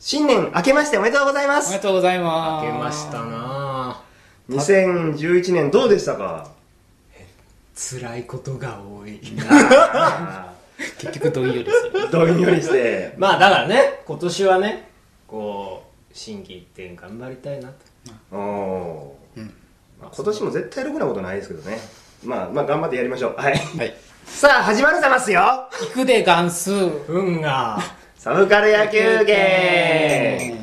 新年明けましておめでとうございます。おめでとうございます。明けましたな。ぁ2011年どうでしたか？辛いことが多い。結局どんよりする。どんよりして。まあだからね今年はねこう心機一転頑張りたいなと。おおー、うん。まあ今年も絶対ろくなことないですけどね。まあまあ頑張ってやりましょう。はい。はい。さあ始まるざますよ。行くでガンス。運がサブカル野球券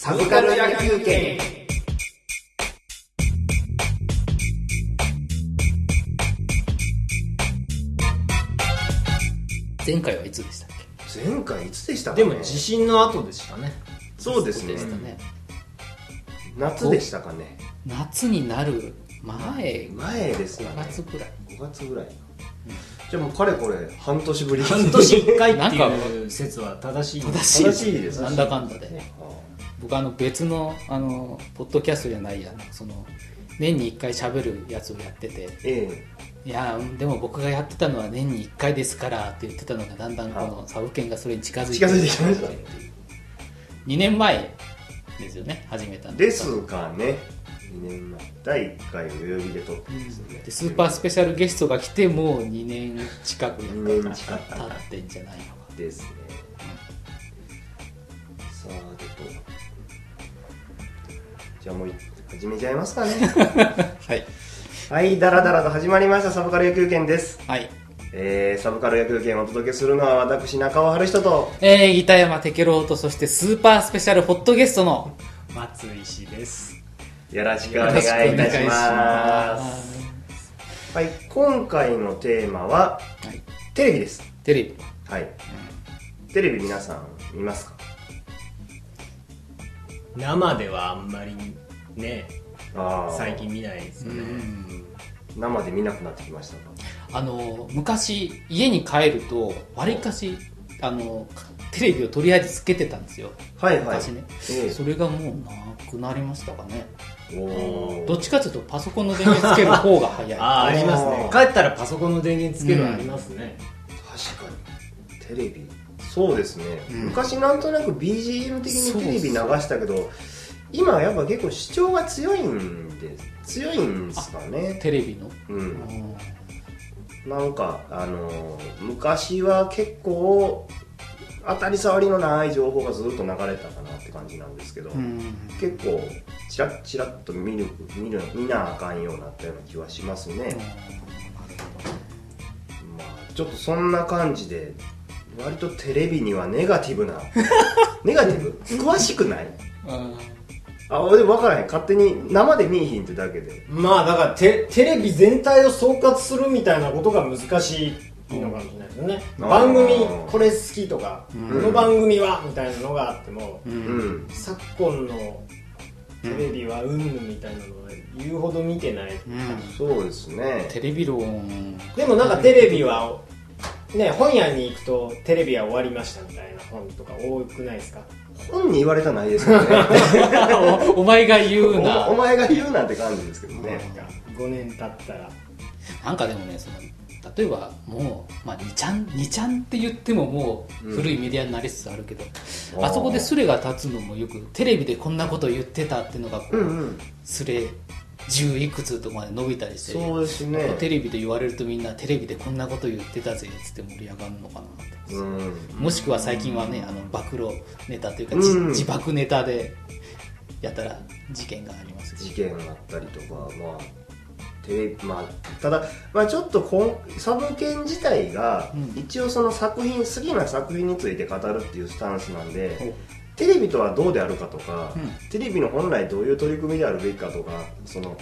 サブカル野球券前回はいつでしたっけ？前回いつでしたかでねも地震の後でしたね。そうですね。でしたね。夏でしたかね。夏になる前、前ですか5ね月ぐらい。5月ぐらいじゃあもうかれこれ半年ぶり。半年。一回ってなんかいう説は正しい。正しい正しいです。なんだかんだで。あ僕あの別の、あの、ポッドキャストじゃないや、その、年に1回喋るやつをやってて、えいやでも僕がやってたのは年に1回ですからって言ってたのがだんだんこのサブ犬がそれに近づいて近づいてきました。2年前ですよね始めたの。えですかね2年前第1回を代々木で撮ってですね。でスーパースペシャルゲストが来てもう2年近く2年近く経ってんじゃないのかですね。さあでと。じゃあもう始めちゃいますかね。はい。はいダラダラと始まりましたサブカル野球券です。はい。えー、サブカル野球券をお届けするのは私中尾春人と。えー、ギタ山テケロウとそしてスーパースペシャルホットゲストの松石ですよろしくお願いいたしまます。はい今回のテーマははい。テレビです。テレビ。はい、テレビ皆さん見ますか？生ではあんまりねあー。最近見ないですよね。生で見なくなってきましたか？あの昔家に帰るとわりかしあのテレビをとりあえずつけてたんですよ。はいはい。昔ね、え。それがもうなくなりましたかねどっちかというとパソコンの電源つける方が早い。ああありますね。あ帰ったらパソコンの電源つけるのありますね、確かに。テレビ。そうですね、うん。昔なんとなく BGM 的にテレビ流したけど今はやっぱ結構主張が強いんで強いんですかね。テレビの、ううんんなんかあのー昔は結構当たり障りのない情報がずっと流れたかなって感じなんですけど、うん。結構チラッチラッと見る見る見なあかんようになったような気はしますね、まあ、ちょっとそんな感じで割とテレビにはネガティブな ネガティブ？詳しくない？あ俺分からへん。勝手に生で見えひんってだけで。まあだからテテレビ全体を総括するみたいなことが難しいのかもしれないですよね、うん。番組これ好きとか、うん。この番組はみたいなのがあっても、ううんん。昨今のテレビはうん。ぬんみたいなのは言うほど見てない、うん。そうですね。テレビ論でもなんかテレビはね本屋に行くとテレビは終わりましたみたいな本とか多くないですか？本に言われたないですよね。おお前が言うな。おお前が言うなんて感じですけどね。5年経ったらなんかでもねその例えばもう、まあ、2ちゃん2ちゃんって言ってももう古いメディアになりつつあるけど、うんあそこでスレが立つのもよくテレビでこんなこと言ってたっていうのがこう、うんうん。スレ10いくつとかまで伸びたりしてそうですね。テレビで言われるとみんなテレビでこんなこと言ってたぜっつって盛り上がるのかなって、うん。もしくは最近はねあの暴露ネタというか、うん。自爆ネタでやったら事件があります事件があったりとかまあテレビまあただ、まあ、ちょっとこんサブ犬自体が、うん。一応その作品好きな作品について語るっていうスタンスなんでおテレビとはどうであるかとか、うん。テレビの本来どういう取り組みであるべきかとかその、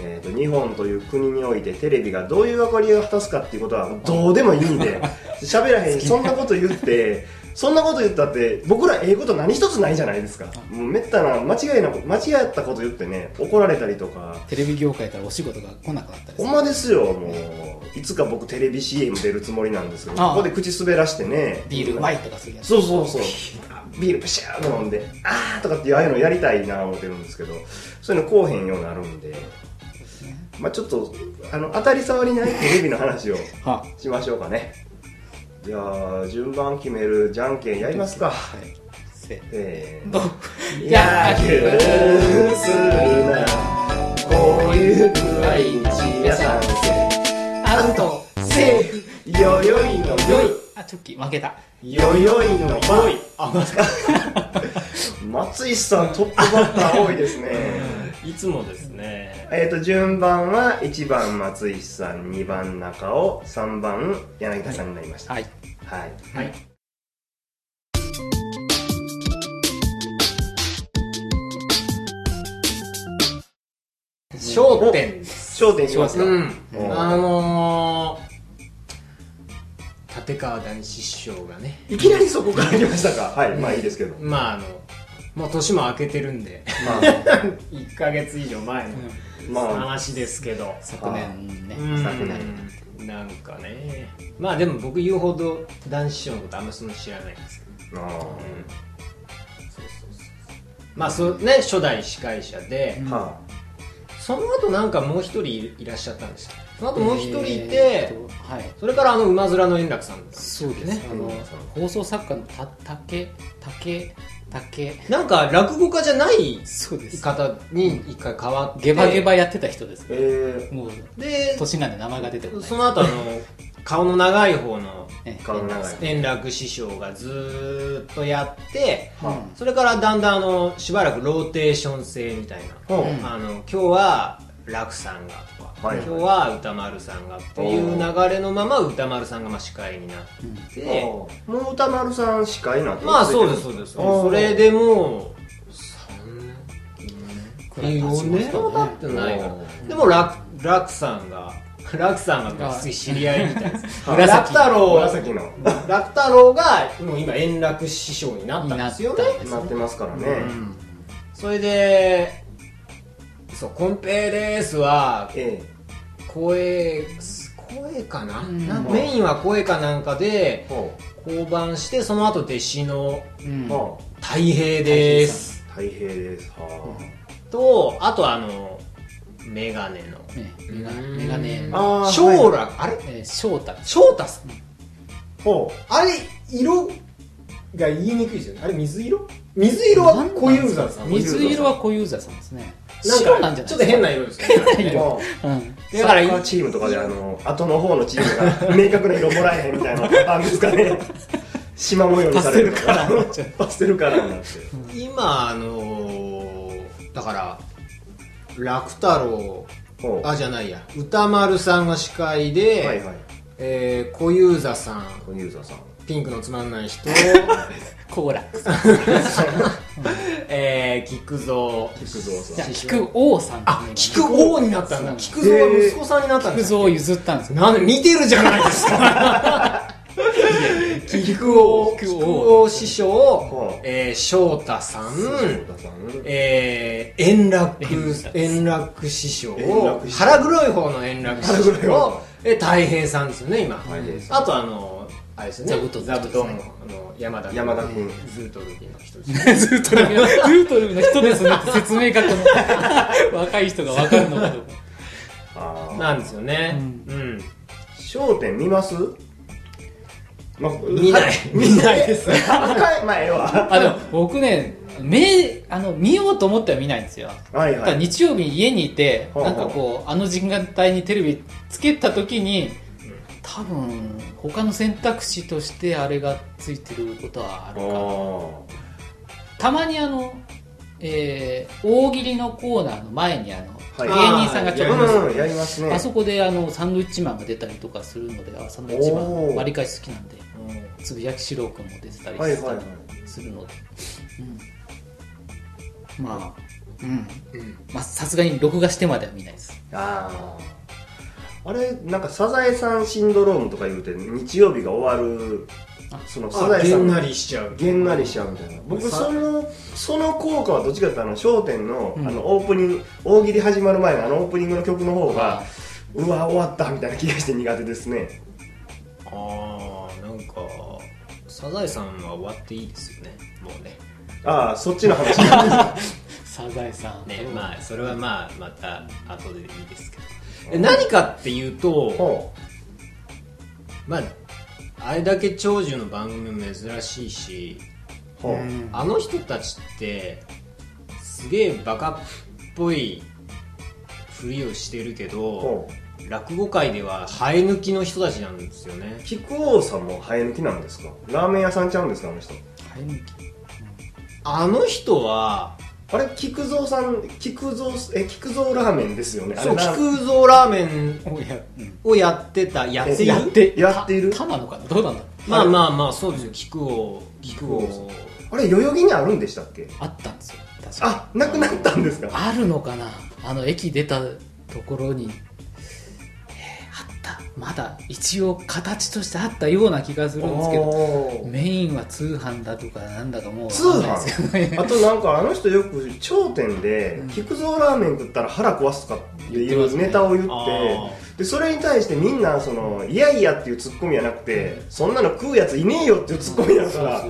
えー、と日本という国においてテレビがどういう役割を果たすかっていうことはどうでもいいんで 喋らへんそんなこと言ってそんなこと言ったって僕らええこと何一つないじゃないですか。もうめったな間違いな間違ったこと言ってね怒られたりとか。テレビ業界からお仕事が来なくなったりする。ほんまですよ。もういつか僕テレビ CM 出るつもりなんですけどここで口滑らしてね。ビールうまいとかそういうやつ。そうそうそう。ビールプシャーと飲んであーとかっていうああいうのやりたいな思ってるんですけどそういうのこうへんようになるんで。まあちょっとあの当たり障りないテレビの話を はしましょうかねじゃあ順番決めるじゃんけんやりますか。はい。せえー。のー、野球するならこういう具合に皆さんアウトセーフよよいのよあチョッキ負けた。いよよいのよい。あ 松井さんトップバッター多いですねいつもですね。えっと順番は1番松井さん2番中尾3番柳田さんになりました。はい。はい。はい。焦点です。焦点いきますか、うん。おあのー、立川談志師匠がね。いきなりそこから来ましたか？はい。まあいいですけど。まああのもう年も明けてるんでま1 ヶ月以上前のあまあ。話ですけど。昨年ね。うん。昨年。なんかね。まあでも僕言うほど男子師匠のことあんまそんな知らないんですけど。あまあそうね初代司会者で、ーはその後なんかもう一人いらっしゃったんですよ。その後もう一人いて、えーとはい。それからあの馬面の円楽さんそうですね。あの放送作家のた竹竹竹。なんか落語家じゃないそうです。方に一回変わって。ゲバゲバやってた人です。えもうで年なんで名前が出てこない。その後あの 顔の長い方の円楽師匠がずーっとやってー、はそれからだんだんあのしばらくローテーション制みたいな、ほううん。あの今日は楽さんがはい。今日は歌丸さんがっていう流れのまま歌丸さんがまあ司会になって、もう歌丸さん司会になってまあそうですそうです。それでもうくらい経4ちましたね年は経ってないから。うんでも楽楽さんが 楽さんが知り合いみたいです。はい楽太郎。楽太郎がもう今円楽師匠になったんですよね。になってますからね、うん。それでそう「コンペです」はえ声声かな,、うん。なんメインは声かなんかで降板してその後弟子の太平です。あ太平です。はとあとあのメガネの。ねメガうん。メガネああー将はい。来、あれ？えー翔太翔太さんほあれ色が言いにくいですよね。あれ水色？水色は小遊三さん水色は小遊三さんですね。なん白なんじゃないか？ちょっと変な色ですよね。だからサッカーチームとかであの後の方のチームが明確な色もらえへんみたいなパターンですかね 縞模様にされるから。パステルカラーになって。今あのーだから楽太郎あじゃないや。歌丸さんが司会で、はいはい。えー小遊三さん。小遊三さんピンクのつまんない人。コーラ えー、菊蔵。菊蔵さん。菊王さんあ菊王になったんだ。菊蔵が息子さんになったんです菊蔵を譲ったんですよ。なんで見てるじゃないですか。菊王。菊王。菊王師匠。はあ、えー、翔太さん。翔太さん。えー、円楽円楽師匠。円楽師匠。腹黒い方の円楽師匠。え太平さんですよね今。あとあのあれですよね。座布団座布団のあの山田君。山田君。ズートルビの人ですね。ズートルビのズートルビの人ですねって説明書くの。若い人が分かるのかどうか。ああなんですよね。ううん。焦点見ます？まあ見ない。見ないです。はいまあでも僕ね目あの見ようと思っては見ないんですよ。はいはい。日曜日に家にいてほうほう。なんかこうあの時間帯にテレビつけた時に多分他の選択肢としてあれがついてることはあるかなあたまにあの、えー大喜利のコーナーの前にあの、はい。芸人さんがちょっとあそこであのサンドイッチマンが出たりとかするのであサンドイッチマンわりかし好きなんでつぶやきしろうくんも出てたりするので、うん、まあうん。うん。まあさすがに録画してまでは見ないです。あああれなんかサザエさんシンドロームとか言うて日曜日が終わるそのサザエさん。あげんなりしちゃう。げんなりしちゃうみたいな僕そのその効果はどっちかっていうとあの『笑点の』うん。あのオープニング大喜利始まる前のあのオープニングの曲の方がうわ終わったみたいな気がして苦手ですね。ああなんかサザエさんは終わっていいですよね。もうね。ああそっちの話。サザエさんねまあそれはまあまた後でいいですけど。で何かっていうとほまああれだけ長寿の番組も珍しいしあの人たちってすげえバカっぽいふりをしてるけど落語界では生え抜きの人たちなんですよね。菊王さんも生え抜きなんですか？ラーメン屋さんちゃうんですかあの人？生え抜き？あの人はあれ菊蔵さん菊蔵え菊蔵ラーメンですよね。そう菊蔵ラーメンおいや、うん。をやってたやっている。やってやっている？た玉のかな？どうなんだ？まあまあまあそうですよ。菊王菊王。あれ代々木にあるんでしたっけ？あったんですよ。確かあなくなったんですか？あるのかな？あの駅出たところに、まだ一応形としてあったような気がするんですけどメインは通販だとかなんだかもう通わかんないですけどね。あとなんかあの人よく頂点でうん。菊蔵ラーメン食ったら腹壊すとかっていうネタを言ってあでそれに対してみんなそのいやいやっていうツッコミはなくてそんなの食うやついねえよっていうツッコミだから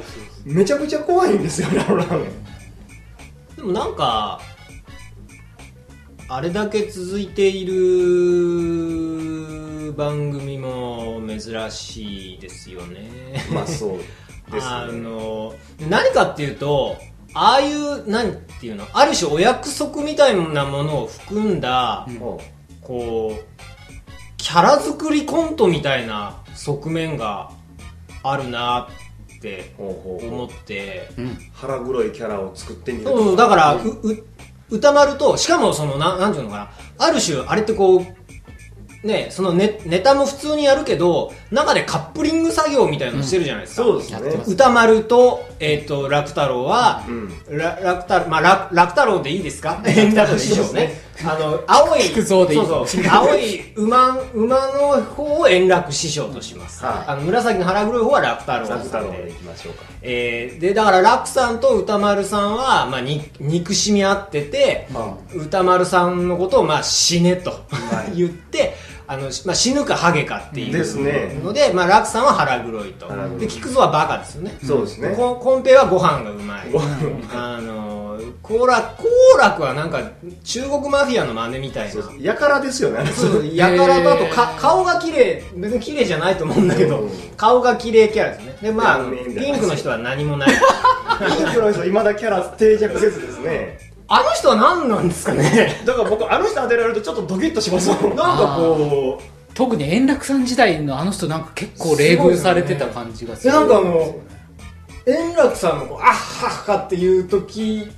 めちゃくちゃ怖いんですよねあのラーメン。でもなんかあれだけ続いている番組も珍しいですよね。まあそうですあね。の何かっていうとああいう何ていうのある種お約束みたいなものを含んだ、うん。ほこうキャラ作りコントみたいな側面があるなって思うって。うん。腹黒いキャラを作ってみるそうだから、うう歌丸としかもそのななんていうのかな。ある種あれってこうねそのネネタも普通にやるけど中でカップリング作業みたいなのしてるじゃないですか、そうですね。歌丸と,、えー、と楽太郎は、うん。ら楽太郎まあ楽楽太郎でいいですか？円楽師匠ね。あの青い菊蔵でいい。そうそう。青い馬馬の方を円楽師匠とします、はい。あの紫の腹黒い方は楽太郎ラクさんで。太郎でいきましょうか。えーでだから楽さんと歌丸さんは、まあ、に憎しみ合ってて、あ。歌丸さんのことを、まあ、死ねとはい。言ってあの、まあ、死ぬかハゲかっていうですね。ので、まあ、楽さんは腹黒いと。で菊蔵はバカですよね。そうですね。こコンペはご飯がうまい。ごあの好楽好楽はなんか中国マフィアの真似みたいな。やからですよね。そうやからとあとか顔が綺麗別に綺麗じゃないと思うんだけど、う。ん顔が綺麗キャラですね。でまあピンクの人は何もない。ピンクの人いまだキャラ定着せずですねあの人は何なんですかね？だから僕あの人当てられるとちょっとドキッとしますもん。なんかこう。特に円楽さん時代のあの人なんか結構冷遇されてた感じがする。でなんかあの円楽さんのこうあっはっはっていう時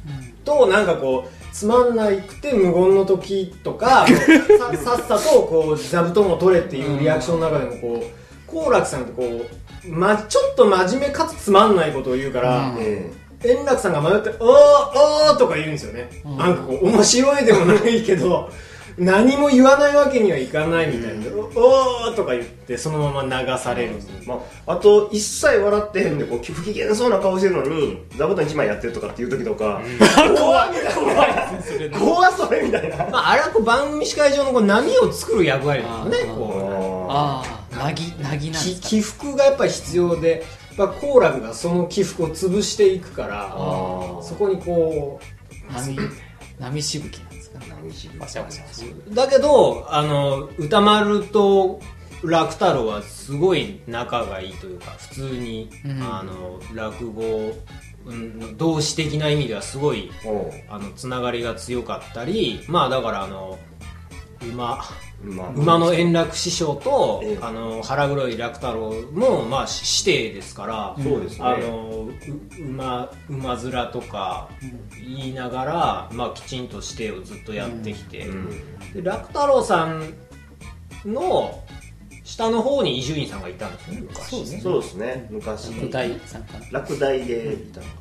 となんかこうつまんないくて無言の時とかささっさとこう座布団を取れっていうリアクションの中でもこう好楽さんってこう、ま、ちょっと真面目かつつまんないことを言うから、うん。え円楽さんが迷って「おーおー」とか言うんですよね、うん。なんかこう面白いでもないけど 何も言わないわけにはいかないみたいな「おー」とか言ってそのまま流される。えまあ、あと一切笑ってへんでこう不機嫌そうな顔してるのに座布団1枚やってるとかっていう時とか、怖い。みたいな怖それみたいな。まあ、あれはこう番組司会上のこう波を作る役割ですよねあああなぎなぎうなんですかき起伏がやっぱり必要でやっぱ好楽がその起伏を潰していくからあそこにこ波波しぶきなんですか？ねわしゃわしゃわしゃう。だけどあの歌丸と楽太郎はすごい仲がいいというか普通に、うん。あの落語うん同志的な意味ではすごいあのつながりが強かったりまあだからあの馬。まあ馬の円楽師匠と、ええ。あの腹黒い楽太郎も、まあ、し指定ですから、そうですね。あのう馬馬面とか言いながら、まあ、きちんと指定をずっとやってきて、うん。で楽太郎さんの下の方に伊集院さんがいたんですよね昔そうですね。そうですね。昔。副大さんか。な落第でいたのか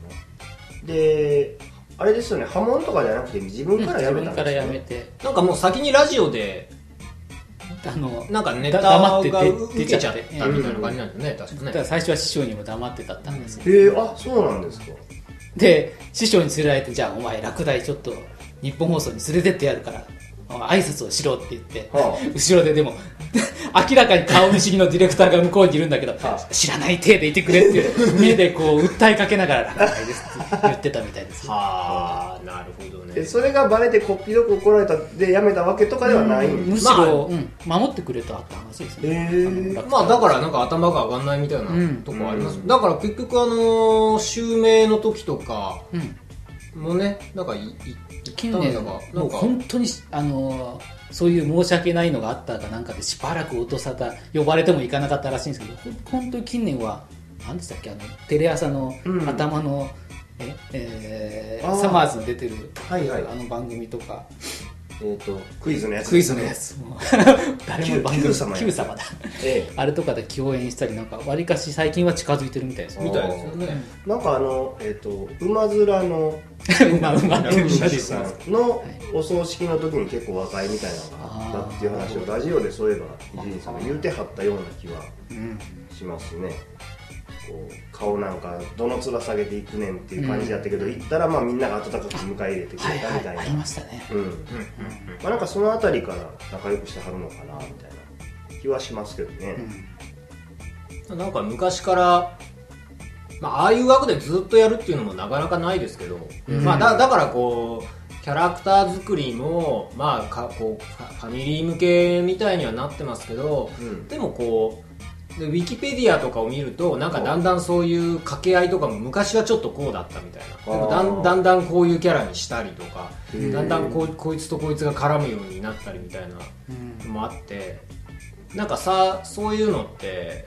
な。であれですよね。波紋とかじゃなくて自分から自辞めたんですよ、分からやねめて。なんかもう先にラジオであのなんかネタだ黙ってが出ちゃって。たみたいな感じなんですよね、確かね。だから最初は師匠にも黙ってたったんですよ、へえあそうなんですか。で師匠に連れられてじゃあお前落第ちょっと日本放送に連れてってやるから挨拶をしろって言って、は後ろででも明らかに顔見知りのディレクターが向こうにいるんだけど、は知らない体でいてくれっていう 目でこう訴えかけながら「楽ないです」って言ってたみたいですよ。はあなるほど。ねでそれがバレてこっぴどく怒られたでやめたわけとかではない。んですむしろ、うん守ってくれたって話ですね、へー。まあだからなんか頭が上がんないみたいなうん。とこあります、だから結局あのー襲名の時とかうん。もねなんかいい近年なもうんか本当にあのそういう申し訳ないのがあったかなんかでしばらく音沙汰呼ばれても行かなかったらしいんですけどほん本当に近年は何でしたっけあのテレ朝のうん。頭の、ええーあー。サマーズの出てる、はいはい。あの番組とか。えっ、とクイズのやつ。クイズのやつ。も 誰も番組 Q 様様だ。えあれとかで共演したりなんかわりかし最近は近づいてるみたいですえみたいですよね。えなんかあのえっ、と馬面のうまうまラみんなでブシさんのお葬式の時に結構若いみたいなのがあったっていう話をラジオでそういえば伊集院さんが言うてはったような気はうん。しますねこう顔なんかどの面下げていくねんっていう感じやったけど、行ったらまあみんなが温かく迎え入れてくはいれたみたいな、はいありましたね。うんまあ、なんかその辺りから仲良くしてはるのかなみたいな気はしますけどね、なんか昔から、まあ、ああいう枠でずっとやるっていうのもなかなかないですけど、うん。まあ、だだからこうキャラクター作りも、まあ、かこうファファミリー向けみたいにはなってますけどうん。でもこうでウィキペディアとかを見るとなんかだんだんそういう掛け合いとかも昔はちょっとこうだったみたいな。でもだんだんだんこういうキャラにしたりとかだんだんこうこいつとこいつが絡むようになったりみたいなうん。のもあってなんかさそういうのって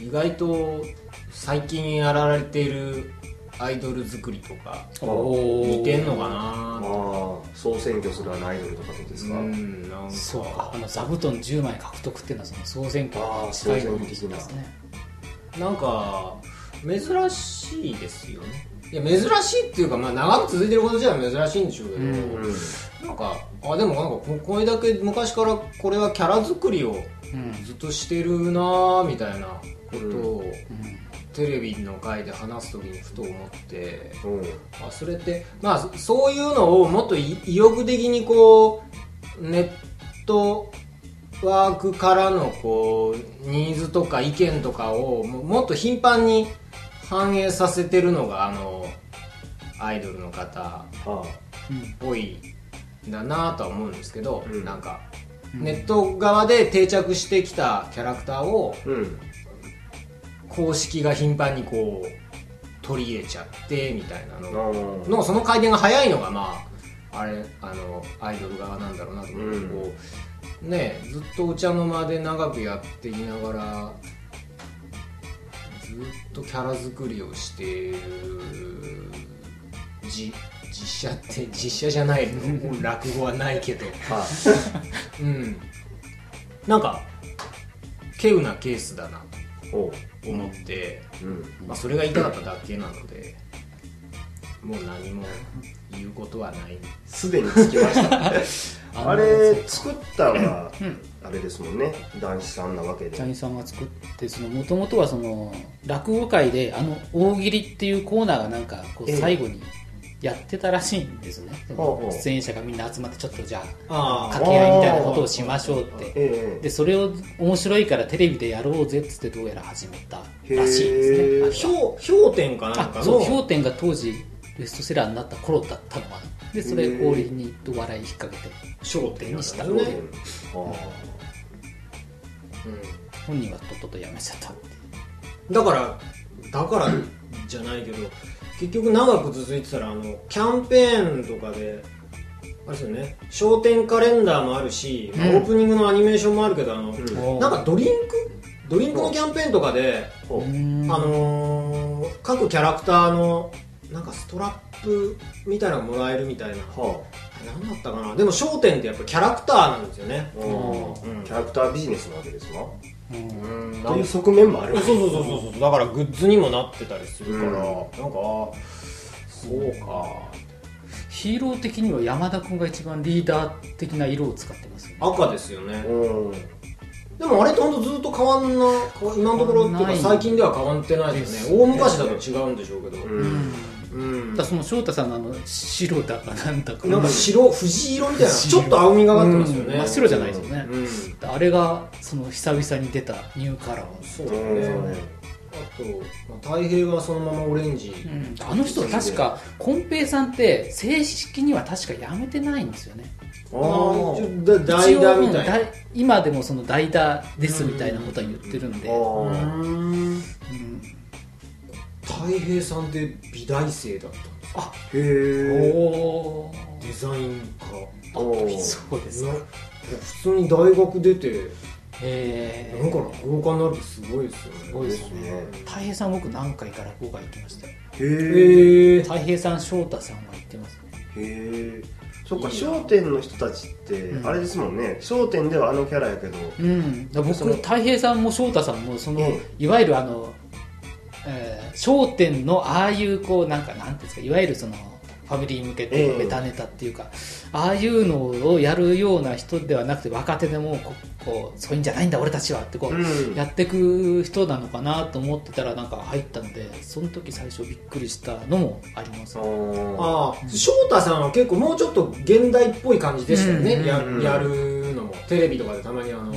意外と最近やられているアイドル作りとか似てんのかあなあ総選挙するアイドルとかですか、うんなんか。そうか。あの座布団10枚獲得っていうのはその総選挙あーに近いの総選挙的な。ですねなんか珍しいですよね。いや珍しいっていうか、まあ、長く続いてることじゃ珍しいんでしょうけど、うんうん。なんかあでもなんかここれだけ昔からこれはキャラ作りをうん。ずっとしてるなぁみたいなことを、テレビの回で話す時にふと思ってうん。あそれってまあそういうのをもっとい意欲的にこうネットワークからのこうニーズとか意見とかをももっと頻繁に反映させてるのがあのアイドルの方っぽいんだなとは思うんですけど、うん。なんかネット側で定着してきたキャラクターをあうん公式が頻繁にこう取り入れちゃってみたいなの。あのその回転が早いのがまああれあのアイドル側なんだろうなと思って、うん。こうねずっとお茶の間で長くやっていながらずっとキャラ作りをしているじ実写って 実写じゃないの落語はないけど。あうん。なんか稀有なケースだなおう。と思って、うん。まあ、それが言いたかっただけなのでもう何も言うことはない。すでにつきました。あれ作ったのはうん。あれですもんね。男子さんなわけで。社員さんが作ってもともとはその落語界であの大喜利っていうコーナーがなんかこうええ。最後にやってたらしいんですね、出演者がみんな集まってちょっとじゃああ掛け合いみたいなことをしましょうって。ええでそれを面白いからテレビでやろうぜっつってどうやら始めたらしいへですー。ね氷点かなんかそう氷点が当時ベストセラーになった頃だったのかな。でそれを氷にと笑い引っ掛けて焦点にした。焦点。ね、あ本人はとっととやめちゃっただからだからじゃないけど結局長く続いてたらあのキャンペーンとかであれですよね焦点カレンダーもあるし、まあうん。オープニングのアニメーションもあるけどあの、うん。なんかドリンク？ドリンクのキャンペーンとかで、あのー各キャラクターのなんかストラップみたいなのがもらえるみたいな。はあ。れ何だったかな？でも『笑点』ってやっぱキャラクターなんですよね。あうん。キャラクタービジネスなわけですわうん。うんという側面もある。そうそうそうそう。そうだからグッズにもなってたりするから、うん。なんかあそうか。ヒーロー的には山田君が一番リーダー的な色を使ってますよね。赤ですよね。うん。でもあれって本当ずっと変わんな今のところっていうか最近では変わってないです。よね大昔だと違うんでしょうけど、うんうんだその翔太さんのあの白だかなんだか。なんか白藤色みたいな。ちょっと青みがかってますよね、うん。真っ白じゃないですよね。うん。あれがその久々に出たニューカラー、そうだね。あと、まあ、太平はそのままオレンジ、あの人確かコンペイさんって正式には確か辞めてないんですよね。ああ代打みたいな。今でもその代打ですみたいなことは言ってるんで、あうーんうん太平さんって美大生だったんですあへえデザイン科おー。そうですなか普通に大学出てえなんか落語家になるってすごいですよね。すごいですね。ね。太平さん僕何回か落語会行きましたよ。へえへえ太平さん翔太さんは行ってますね。へえそっかいいな『笑点』の人たちってうん。あれですもんね『笑点』ではあのキャラやけど。うん、だからその僕太平さんも翔太さんもその、えいわゆるあの『えー笑点』のああいうこうなんかなんていうんですかいわゆるそのファミリー向けえてえベタネタっていうか、ああいうのをやるような人ではなくて若手でもここうそういうんじゃないんだ俺たちはってこう、うん。やってく人なのかなと思ってたらなんか入ったのでその時最初びっくりしたのもあります。あああ翔太さんは結構もうちょっと現代っぽい感じでしたよね、うん。やうんやるのも。テレビとかでたまにあの、うん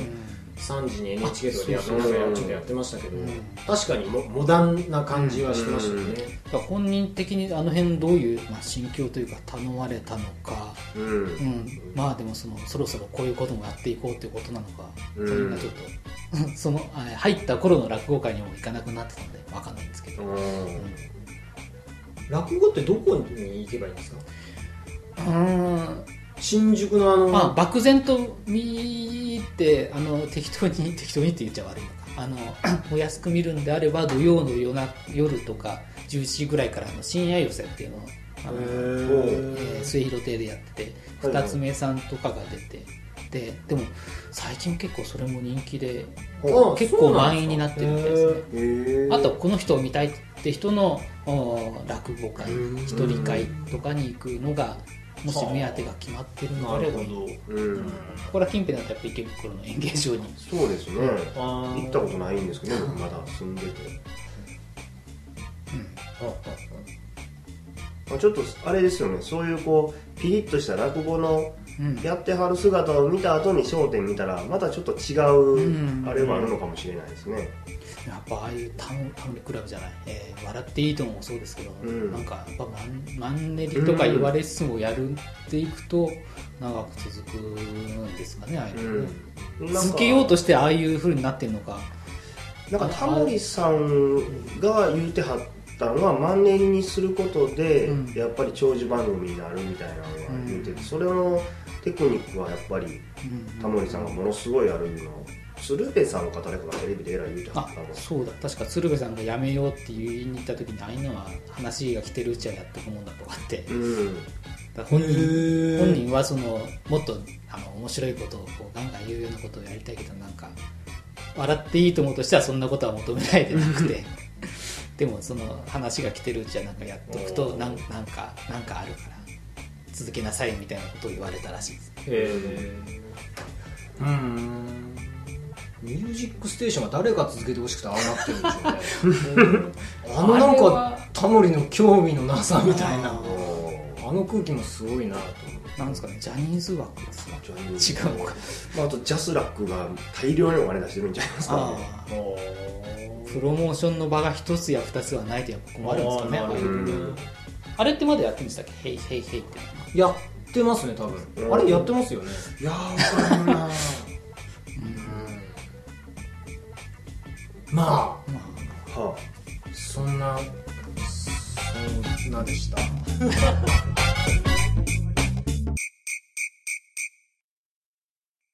3時に NHK とかでやってあそうそう。なんかちょっとやってましたけど、うん確かにモモダンな感じはしてましたよね、だから本人的にあの辺どういう、まあ、心境というか頼まれたのかうん。うん、まあでもそのそろそろこういうこともやっていこうっていうことなのか、うん。それがちょっと そのあ入った頃の落語会にも行かなくなってたので分かんないんですけど、うん。落語ってどこに行けばいいんですか？うん新宿のあの、まあ漠然と見てあの適当に適当にって言っちゃ悪いのか。あの お安く見るんであれば土曜の夜な夜とか11時ぐらいからあの深夜寄せっていうのをあの、へえ末広亭でやってて二つ目さんとかが出てででも最近結構それも人気であ結構満員になってるみたいですね。あとこの人を見たいって人のお落語会うん。一人会とかに行くのがもし目当てが決まってるのであればなるほどうん。ここら近辺だとやっぱ池袋の演芸場に。そうですね。行ったことないんですけどね僕まだ住んでて。ああまあちょっとあれですよね。そういうこうピリッとした落語のうん。やってはる姿を見た後に『笑点』見たらまたちょっと違うん。うあれもあるのかもしれないですねやっぱああいうタモタモリクラブじゃない、えー笑っていいともそうですけど、うん。なんかやっぱマンマンネリとか言われつつもやるっていくと長く続くんですかねああいうのね、うん。続けようとしてああいう風になってるのか。なんかタモリさんが言うてはったのはマンネリにすることで、うん。やっぱり長寿番組になるみたいなのは言うてて、それのテクニックはやっぱりうん。タモリさんがものすごいあるの鶴瓶さんか誰かがテレビでえらい言うてはあったのそうだ。確か鶴瓶さんが辞めようって言いに行った時にああいうのは話が来てるうちはやっていくもんだとかって。うん。だから本へ人ー。本人はそのもっとあの面白いことをこうガンガン言うようなことをやりたいけどなんか笑っていいと思うとしてはそんなことは求めないでなくて。でもその話が来てるうちはなんかやっておくとなんなんかなんかあるから続けなさいみたいなことを言われたらしいです。へえうんミュージックステーションは誰が続けてほしくてああなってるんでしょう。ねあのなんかタモリの興味のなさみたいな。ああの空気もすごいなとなんですかねジャニーズ枠ですかジャニーズ違うのか。まあ、あとジャスラックが大量にお金出してるんちゃいますか、ね、プロモーションの場が一つや二つはないとやっぱ困るんですかね。あれってまだやってるんでしたっけ？ヘイヘイヘイってやってますね多分、うんあれやってますよね。いやー分からんな まあ、はあ、そんなそんなでした。